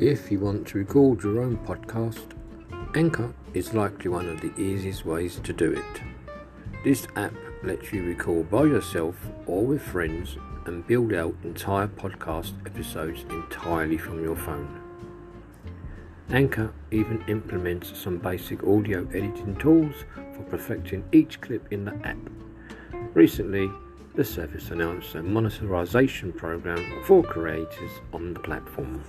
If you want to record your own podcast, Anchor is likely one of the easiest ways to do it. This app lets you record by yourself or with friends and build out entire podcast episodes entirely from your phone. Anchor even implements some basic audio editing tools for perfecting each clip in the app. Recently, the service announced a monetization program for creators on the platform.